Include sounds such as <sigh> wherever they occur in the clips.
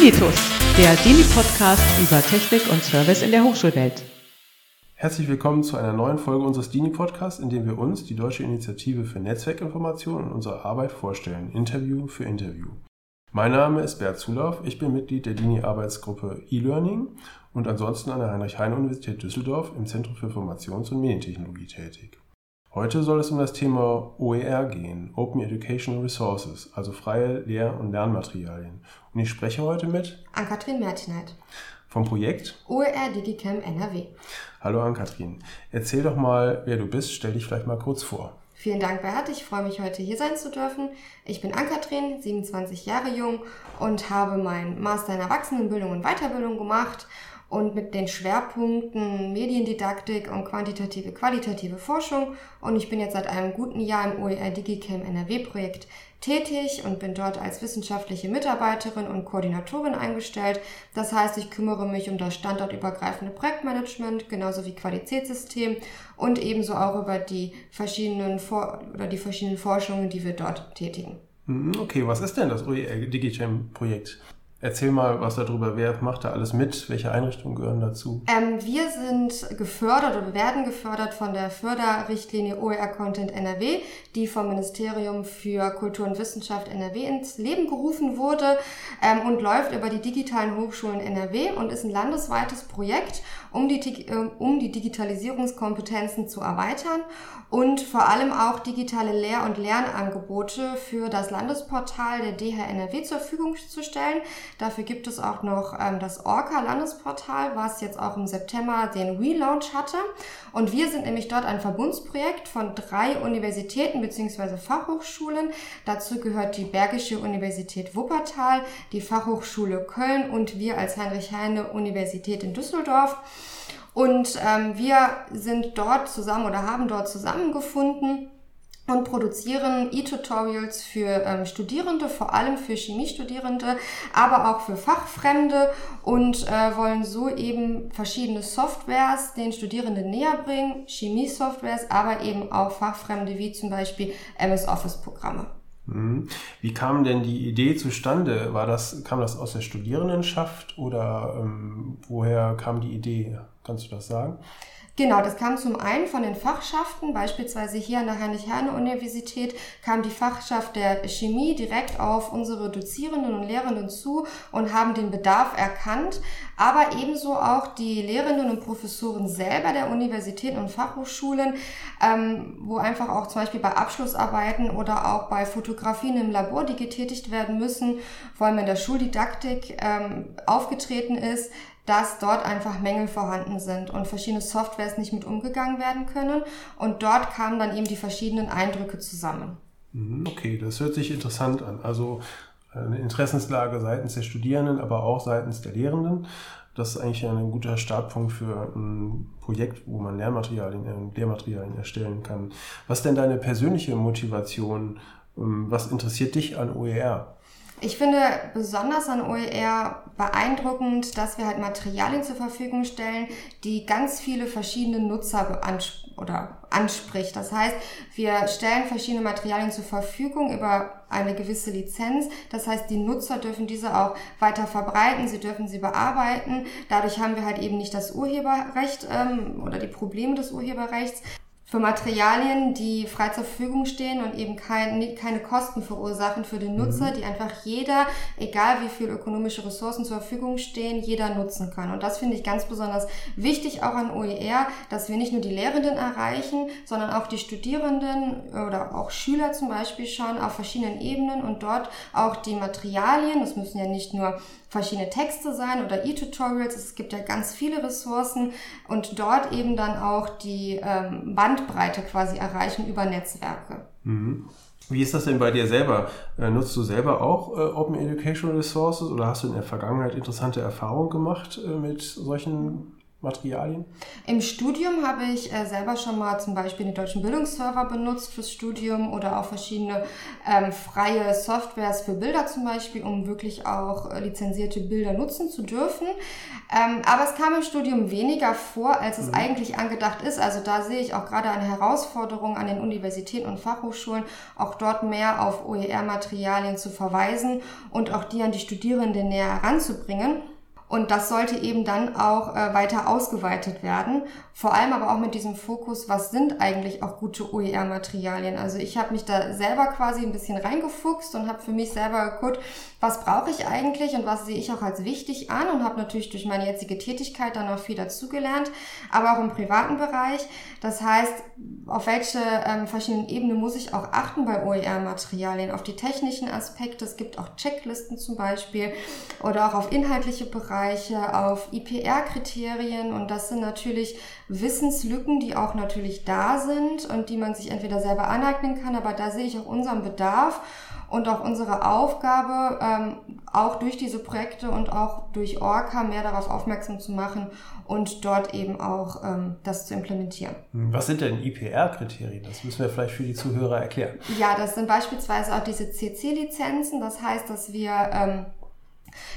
Dinitus, der Dini-Podcast über Technik und Service in der Hochschulwelt. Herzlich willkommen zu einer neuen Folge unseres Dini-Podcasts, in dem wir uns, die Deutsche Initiative für Netzwerkinformation und unsere Arbeit vorstellen, Interview für Interview. Mein Name ist Bert Zulauf, ich bin Mitglied der Dini-Arbeitsgruppe E-Learning und ansonsten an der Heinrich-Heine-Universität Düsseldorf im Zentrum für Informations- und Medientechnologie tätig. Heute soll es um das Thema OER gehen, Open Educational Resources, also freie Lehr- und Lernmaterialien. Und ich spreche heute mit Ann-Kathrin Mertinheit vom Projekt OER Digicam NRW. Hallo Ann-Kathrin, erzähl doch mal, wer du bist, stell dich vielleicht mal kurz vor. Vielen Dank, Bert. Ich freue mich, heute hier sein zu dürfen. Ich bin Ann-Kathrin, 27 Jahre jung und habe meinen Master in Erwachsenenbildung und Weiterbildung gemacht und mit den Schwerpunkten Mediendidaktik und quantitative, qualitative Forschung. Und ich bin jetzt seit einem guten Jahr im OER Digicam NRW Projekt tätig und bin dort als wissenschaftliche Mitarbeiterin und Koordinatorin eingestellt. Das heißt, ich kümmere mich um das standortübergreifende Projektmanagement, genauso wie Qualitätssystem und ebenso auch über die verschiedenen For oder die verschiedenen Forschungen, die wir dort tätigen. Hm, okay, was ist denn das OER Digicam Projekt? Erzähl mal was darüber. Wer macht da alles mit? Welche Einrichtungen gehören dazu? Ähm, wir sind gefördert oder werden gefördert von der Förderrichtlinie OER Content NRW, die vom Ministerium für Kultur und Wissenschaft NRW ins Leben gerufen wurde ähm, und läuft über die digitalen Hochschulen NRW und ist ein landesweites Projekt, um die, äh, um die Digitalisierungskompetenzen zu erweitern und vor allem auch digitale Lehr- und Lernangebote für das Landesportal der DHNRW zur Verfügung zu stellen. Dafür gibt es auch noch ähm, das Orca-Landesportal, was jetzt auch im September den Relaunch hatte. Und wir sind nämlich dort ein Verbundsprojekt von drei Universitäten bzw. Fachhochschulen. Dazu gehört die Bergische Universität Wuppertal, die Fachhochschule Köln und wir als Heinrich-Heine-Universität in Düsseldorf. Und ähm, wir sind dort zusammen oder haben dort zusammengefunden und produzieren E-Tutorials für ähm, Studierende, vor allem für Chemiestudierende, aber auch für Fachfremde und äh, wollen so eben verschiedene Softwares den Studierenden näher bringen, Chemie-Softwares, aber eben auch Fachfremde wie zum Beispiel MS Office-Programme. Mhm. Wie kam denn die Idee zustande? War das, kam das aus der Studierendenschaft oder ähm, woher kam die Idee? Kannst du das sagen? Genau, das kam zum einen von den Fachschaften, beispielsweise hier an der Heinrich-Heine-Universität kam die Fachschaft der Chemie direkt auf unsere Dozierenden und Lehrenden zu und haben den Bedarf erkannt, aber ebenso auch die Lehrenden und Professoren selber der Universitäten und Fachhochschulen, ähm, wo einfach auch zum Beispiel bei Abschlussarbeiten oder auch bei Fotografien im Labor, die getätigt werden müssen, vor allem in der Schuldidaktik ähm, aufgetreten ist, dass dort einfach Mängel vorhanden sind und verschiedene Softwares nicht mit umgegangen werden können. Und dort kamen dann eben die verschiedenen Eindrücke zusammen. Mhm, okay, das hört sich interessant an. Also eine Interessenslage seitens der Studierenden, aber auch seitens der Lehrenden. Das ist eigentlich ein guter Startpunkt für ein Projekt, wo man Lernmaterialien, äh, Lehrmaterialien erstellen kann. Was ist denn deine persönliche Motivation? Ähm, was interessiert dich an OER? Ich finde besonders an OER beeindruckend, dass wir halt Materialien zur Verfügung stellen, die ganz viele verschiedene Nutzer ans oder anspricht. Das heißt, wir stellen verschiedene Materialien zur Verfügung über eine gewisse Lizenz. Das heißt, die Nutzer dürfen diese auch weiter verbreiten, sie dürfen sie bearbeiten. Dadurch haben wir halt eben nicht das Urheberrecht ähm, oder die Probleme des Urheberrechts, für Materialien, die frei zur Verfügung stehen und eben kein, keine Kosten verursachen für den Nutzer, mhm. die einfach jeder, egal wie viel ökonomische Ressourcen zur Verfügung stehen, jeder nutzen kann. Und das finde ich ganz besonders wichtig auch an OER, dass wir nicht nur die Lehrenden erreichen, sondern auch die Studierenden oder auch Schüler zum Beispiel schon auf verschiedenen Ebenen und dort auch die Materialien, das müssen ja nicht nur verschiedene Texte sein oder E-Tutorials. Es gibt ja ganz viele Ressourcen und dort eben dann auch die ähm, Bandbreite quasi erreichen über Netzwerke. Mhm. Wie ist das denn bei dir selber? Äh, nutzt du selber auch äh, Open Educational Resources oder hast du in der Vergangenheit interessante Erfahrungen gemacht äh, mit solchen Materialien? Im Studium habe ich äh, selber schon mal zum Beispiel den deutschen Bildungsserver benutzt fürs Studium oder auch verschiedene ähm, freie Softwares für Bilder zum Beispiel, um wirklich auch äh, lizenzierte Bilder nutzen zu dürfen. Ähm, aber es kam im Studium weniger vor, als es mhm. eigentlich angedacht ist. Also da sehe ich auch gerade eine Herausforderung an den Universitäten und Fachhochschulen, auch dort mehr auf OER-Materialien zu verweisen und auch die an die Studierenden näher heranzubringen. Und das sollte eben dann auch äh, weiter ausgeweitet werden. Vor allem aber auch mit diesem Fokus, was sind eigentlich auch gute OER-Materialien. Also ich habe mich da selber quasi ein bisschen reingefuchst und habe für mich selber geguckt, was brauche ich eigentlich und was sehe ich auch als wichtig an und habe natürlich durch meine jetzige Tätigkeit dann auch viel dazugelernt, aber auch im privaten Bereich. Das heißt, auf welche ähm, verschiedenen Ebenen muss ich auch achten bei OER-Materialien? Auf die technischen Aspekte, es gibt auch Checklisten zum Beispiel oder auch auf inhaltliche Bereiche, auf IPR-Kriterien und das sind natürlich Wissenslücken, die auch natürlich da sind und die man sich entweder selber aneignen kann, aber da sehe ich auch unseren Bedarf und auch unsere Aufgabe, ähm, auch durch diese Projekte und auch durch Orca mehr darauf aufmerksam zu machen und dort eben auch ähm, das zu implementieren. Was sind denn IPR-Kriterien? Das müssen wir vielleicht für die Zuhörer erklären. Ja, das sind beispielsweise auch diese CC-Lizenzen. Das heißt, dass wir ähm, äh,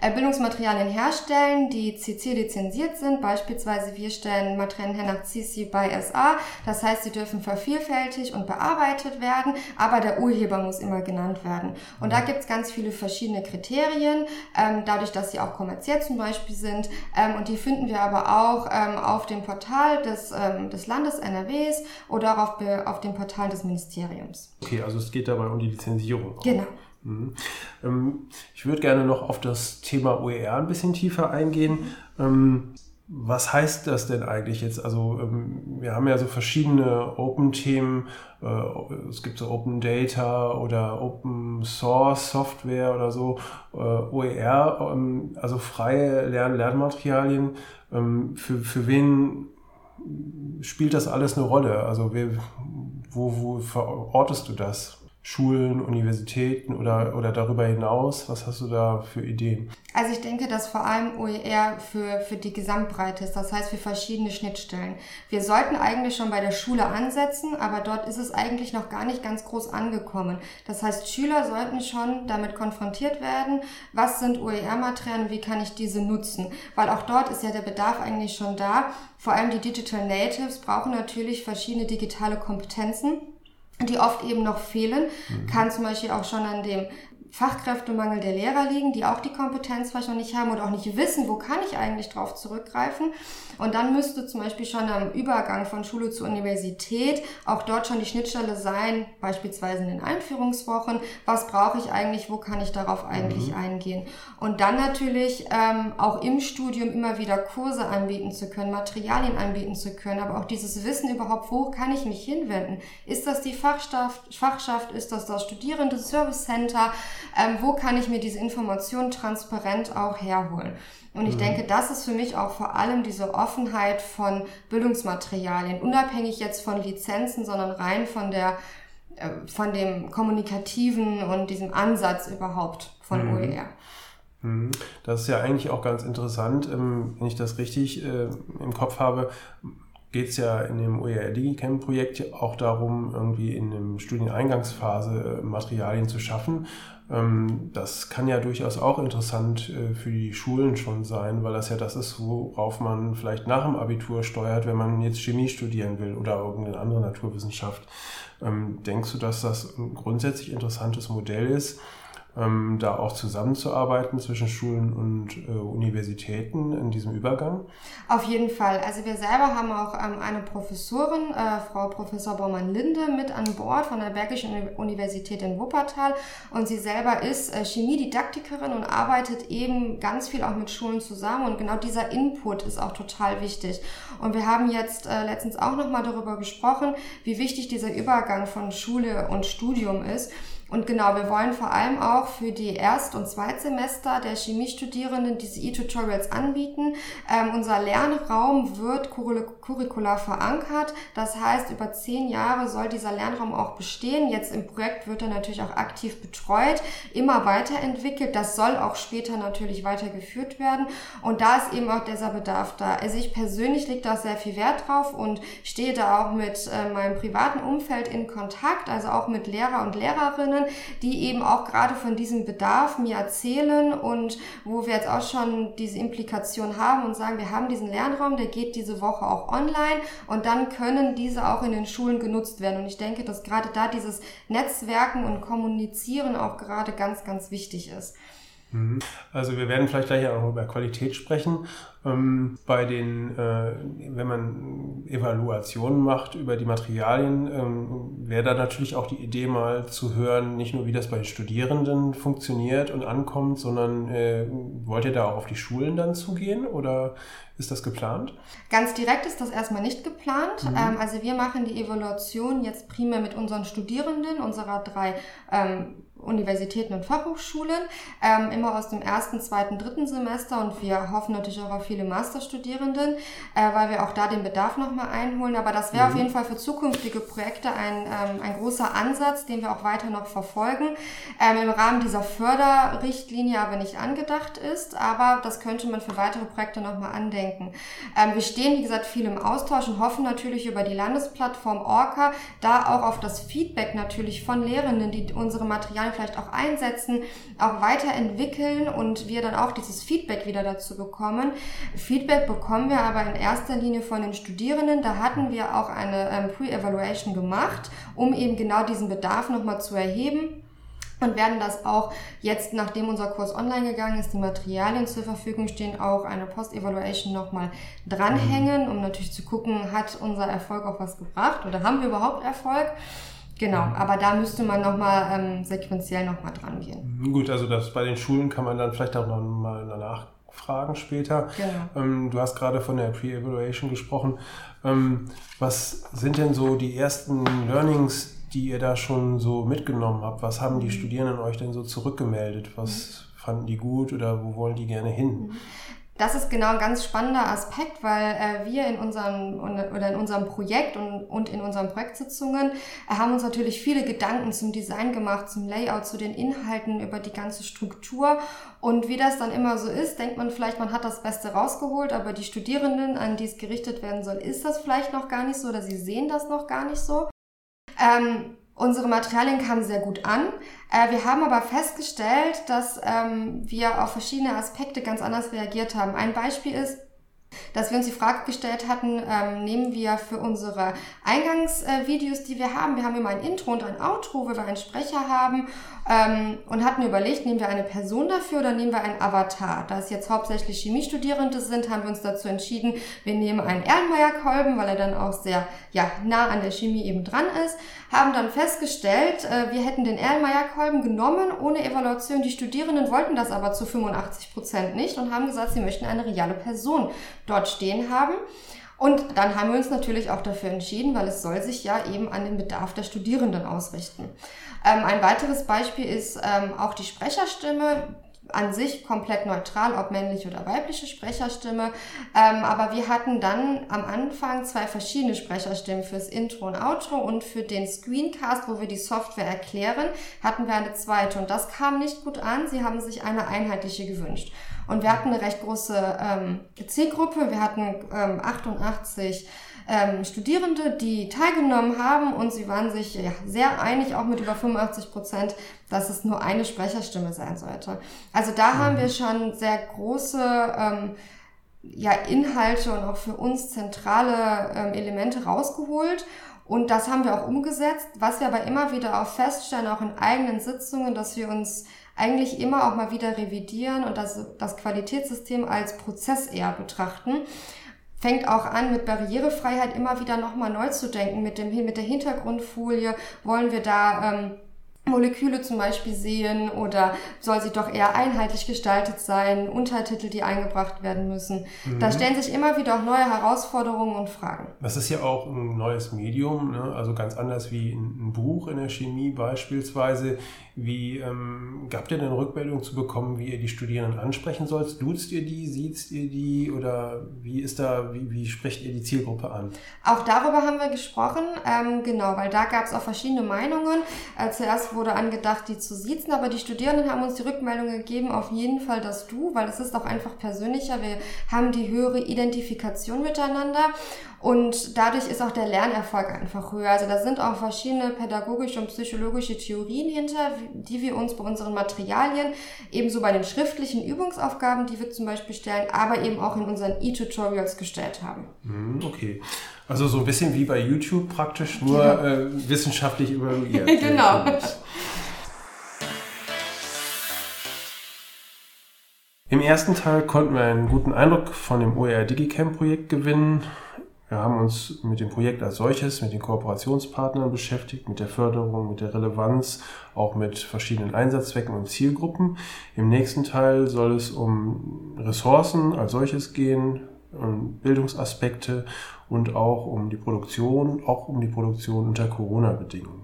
Bildungsmaterialien herstellen, die CC lizenziert sind. Beispielsweise wir stellen Materialien her nach CC by SA. Das heißt, sie dürfen vervielfältigt und bearbeitet werden, aber der Urheber muss immer genannt werden. Und da gibt es ganz viele verschiedene Kriterien, ähm, dadurch, dass sie auch kommerziell zum Beispiel sind. Ähm, und die finden wir aber auch ähm, auf dem Portal des, ähm, des Landes NRWs oder auch auf, auf dem Portal des Ministeriums. Okay, also es geht dabei um die Lizenzierung. Genau. Mhm. Ähm, ich würde gerne noch auf das Thema OER ein bisschen tiefer eingehen. Ähm, was heißt das denn eigentlich jetzt? Also ähm, wir haben ja so verschiedene Open-Themen. Äh, es gibt so Open Data oder Open Source Software oder so. Äh, OER, also freie Lern Lernmaterialien. Für, für wen spielt das alles eine Rolle? Also wo, wo verortest du das? Schulen, Universitäten oder, oder darüber hinaus? Was hast du da für Ideen? Also ich denke, dass vor allem OER für, für die Gesamtbreite ist, das heißt für verschiedene Schnittstellen. Wir sollten eigentlich schon bei der Schule ansetzen, aber dort ist es eigentlich noch gar nicht ganz groß angekommen. Das heißt, Schüler sollten schon damit konfrontiert werden, was sind OER-Materialien, wie kann ich diese nutzen? Weil auch dort ist ja der Bedarf eigentlich schon da. Vor allem die Digital Natives brauchen natürlich verschiedene digitale Kompetenzen die oft eben noch fehlen, mhm. kann zum Beispiel auch schon an dem Fachkräftemangel der Lehrer liegen, die auch die Kompetenz vielleicht noch nicht haben oder auch nicht wissen, wo kann ich eigentlich drauf zurückgreifen. Und dann müsste zum Beispiel schon am Übergang von Schule zur Universität auch dort schon die Schnittstelle sein, beispielsweise in den Einführungswochen. Was brauche ich eigentlich? Wo kann ich darauf eigentlich mhm. eingehen? Und dann natürlich ähm, auch im Studium immer wieder Kurse anbieten zu können, Materialien anbieten zu können, aber auch dieses Wissen überhaupt, wo kann ich mich hinwenden? Ist das die Fachschaft? Fachschaft? Ist das das Studierende Service Center? Ähm, wo kann ich mir diese Informationen transparent auch herholen? Und ich mhm. denke, das ist für mich auch vor allem diese Offenheit von Bildungsmaterialien, unabhängig jetzt von Lizenzen, sondern rein von der äh, von dem kommunikativen und diesem Ansatz überhaupt von mhm. OER. Mhm. Das ist ja eigentlich auch ganz interessant, ähm, wenn ich das richtig äh, im Kopf habe geht es ja in dem OER DigiCamp Projekt auch darum, irgendwie in der Studieneingangsphase äh, Materialien zu schaffen. Ähm, das kann ja durchaus auch interessant äh, für die Schulen schon sein, weil das ja das ist, worauf man vielleicht nach dem Abitur steuert, wenn man jetzt Chemie studieren will oder irgendeine andere Naturwissenschaft. Ähm, denkst du, dass das ein grundsätzlich interessantes Modell ist? Ähm, da auch zusammenzuarbeiten zwischen Schulen und äh, Universitäten in diesem Übergang? Auf jeden Fall. Also wir selber haben auch ähm, eine Professorin, äh, Frau Professor Baumann-Linde, mit an Bord von der Bergischen Universität in Wuppertal und sie selber ist äh, Chemiedidaktikerin und arbeitet eben ganz viel auch mit Schulen zusammen und genau dieser Input ist auch total wichtig. Und wir haben jetzt äh, letztens auch nochmal darüber gesprochen, wie wichtig dieser Übergang von Schule und Studium ist. Und genau, wir wollen vor allem auch für die Erst- und Zweitsemester der Chemiestudierenden diese E-Tutorials anbieten. Ähm, unser Lernraum wird curricular verankert. Das heißt, über zehn Jahre soll dieser Lernraum auch bestehen. Jetzt im Projekt wird er natürlich auch aktiv betreut, immer weiterentwickelt. Das soll auch später natürlich weitergeführt werden. Und da ist eben auch dieser Bedarf da. Also ich persönlich lege da sehr viel Wert drauf und stehe da auch mit äh, meinem privaten Umfeld in Kontakt, also auch mit Lehrer und Lehrerinnen, die eben auch gerade von diesem Bedarf mir erzählen und wo wir jetzt auch schon diese Implikation haben und sagen, wir haben diesen Lernraum, der geht diese Woche auch online und dann können diese auch in den Schulen genutzt werden. Und ich denke, dass gerade da dieses Netzwerken und Kommunizieren auch gerade ganz, ganz wichtig ist. Mhm. Also wir werden vielleicht gleich auch über Qualität sprechen. Ähm, bei den, äh, wenn man Evaluationen macht über die Materialien, ähm, wäre da natürlich auch die Idee mal zu hören, nicht nur wie das bei Studierenden funktioniert und ankommt, sondern äh, wollt ihr da auch auf die Schulen dann zugehen oder ist das geplant? Ganz direkt ist das erstmal nicht geplant. Mhm. Ähm, also wir machen die Evaluation jetzt primär mit unseren Studierenden unserer drei Universitäten und Fachhochschulen, ähm, immer aus dem ersten, zweiten, dritten Semester und wir hoffen natürlich auch auf viele Masterstudierenden, äh, weil wir auch da den Bedarf nochmal einholen. Aber das wäre mhm. auf jeden Fall für zukünftige Projekte ein, ähm, ein großer Ansatz, den wir auch weiter noch verfolgen. Ähm, Im Rahmen dieser Förderrichtlinie aber nicht angedacht ist, aber das könnte man für weitere Projekte nochmal andenken. Ähm, wir stehen, wie gesagt, viel im Austausch und hoffen natürlich über die Landesplattform Orca da auch auf das Feedback natürlich von Lehrenden, die unsere Materialien vielleicht auch einsetzen, auch weiterentwickeln und wir dann auch dieses Feedback wieder dazu bekommen. Feedback bekommen wir aber in erster Linie von den Studierenden. Da hatten wir auch eine ähm, Pre-Evaluation gemacht, um eben genau diesen Bedarf nochmal zu erheben und werden das auch jetzt, nachdem unser Kurs online gegangen ist, die Materialien zur Verfügung stehen, auch eine Post-Evaluation nochmal dranhängen, um natürlich zu gucken, hat unser Erfolg auch was gebracht oder haben wir überhaupt Erfolg? Genau, aber da müsste man nochmal ähm, sequenziell nochmal dran gehen. Mhm, gut, also das bei den Schulen kann man dann vielleicht auch nochmal danach fragen später. Genau. Ähm, du hast gerade von der Pre-Evaluation gesprochen. Ähm, was sind denn so die ersten Learnings, die ihr da schon so mitgenommen habt? Was haben die mhm. Studierenden euch denn so zurückgemeldet? Was mhm. fanden die gut oder wo wollen die gerne hin? Das ist genau ein ganz spannender Aspekt, weil äh, wir in unserem oder in unserem Projekt und, und in unseren Projektsitzungen äh, haben uns natürlich viele Gedanken zum Design gemacht, zum Layout, zu den Inhalten, über die ganze Struktur. Und wie das dann immer so ist, denkt man vielleicht, man hat das Beste rausgeholt, aber die Studierenden, an die es gerichtet werden soll, ist das vielleicht noch gar nicht so oder sie sehen das noch gar nicht so. Ähm, Unsere Materialien kamen sehr gut an. Äh, wir haben aber festgestellt, dass ähm, wir auf verschiedene Aspekte ganz anders reagiert haben. Ein Beispiel ist, dass wir uns die Frage gestellt hatten, ähm, nehmen wir für unsere Eingangsvideos, äh, die wir haben, wir haben immer ein Intro und ein Outro, wo wir einen Sprecher haben ähm, und hatten überlegt, nehmen wir eine Person dafür oder nehmen wir einen Avatar. Da es jetzt hauptsächlich Chemiestudierende sind, haben wir uns dazu entschieden, wir nehmen einen Erlenmeyer-Kolben, weil er dann auch sehr ja, nah an der Chemie eben dran ist, haben dann festgestellt, äh, wir hätten den Erlenmeyer-Kolben genommen ohne Evaluation. Die Studierenden wollten das aber zu 85 Prozent nicht und haben gesagt, sie möchten eine reale Person dort stehen haben. Und dann haben wir uns natürlich auch dafür entschieden, weil es soll sich ja eben an den Bedarf der Studierenden ausrichten. Ähm, ein weiteres Beispiel ist ähm, auch die Sprecherstimme an sich komplett neutral, ob männliche oder weibliche Sprecherstimme. Ähm, aber wir hatten dann am Anfang zwei verschiedene Sprecherstimmen fürs Intro und Outro und für den Screencast, wo wir die Software erklären, hatten wir eine zweite. Und das kam nicht gut an. Sie haben sich eine einheitliche gewünscht. Und wir hatten eine recht große ähm, Zielgruppe. Wir hatten ähm, 88 ähm, Studierende, die teilgenommen haben und sie waren sich ja, sehr einig, auch mit über 85 Prozent, dass es nur eine Sprecherstimme sein sollte. Also da mhm. haben wir schon sehr große ähm, ja, Inhalte und auch für uns zentrale ähm, Elemente rausgeholt. Und das haben wir auch umgesetzt, was wir aber immer wieder auch feststellen, auch in eigenen Sitzungen, dass wir uns eigentlich immer auch mal wieder revidieren und das, das Qualitätssystem als Prozess eher betrachten fängt auch an, mit Barrierefreiheit immer wieder nochmal neu zu denken. Mit, dem, mit der Hintergrundfolie wollen wir da ähm, Moleküle zum Beispiel sehen oder soll sie doch eher einheitlich gestaltet sein, Untertitel, die eingebracht werden müssen. Mhm. Da stellen sich immer wieder auch neue Herausforderungen und Fragen. Das ist ja auch ein neues Medium, ne? also ganz anders wie ein Buch in der Chemie beispielsweise. Wie ähm, gab ihr denn Rückmeldung zu bekommen, wie ihr die Studierenden ansprechen sollt? Duzt ihr die, sieht ihr die oder wie ist da, wie, wie sprecht ihr die Zielgruppe an? Auch darüber haben wir gesprochen, ähm, genau, weil da gab es auch verschiedene Meinungen. Äh, zuerst wurde angedacht, die zu siezen, aber die Studierenden haben uns die Rückmeldung gegeben, auf jeden Fall das Du, weil es ist auch einfach persönlicher. Wir haben die höhere Identifikation miteinander und dadurch ist auch der Lernerfolg einfach höher. Also da sind auch verschiedene pädagogische und psychologische Theorien hinter, die wir uns bei unseren Materialien, ebenso bei den schriftlichen Übungsaufgaben, die wir zum Beispiel stellen, aber eben auch in unseren E-Tutorials gestellt haben. Mhm, okay. Also so ein bisschen wie bei YouTube praktisch, nur ja. äh, wissenschaftlich evaluiert. <laughs> genau. Im ersten Teil konnten wir einen guten Eindruck von dem OER DigiCamp Projekt gewinnen. Wir haben uns mit dem Projekt als solches, mit den Kooperationspartnern beschäftigt, mit der Förderung, mit der Relevanz, auch mit verschiedenen Einsatzzwecken und Zielgruppen. Im nächsten Teil soll es um Ressourcen als solches gehen, um Bildungsaspekte und auch um die Produktion, auch um die Produktion unter Corona-Bedingungen.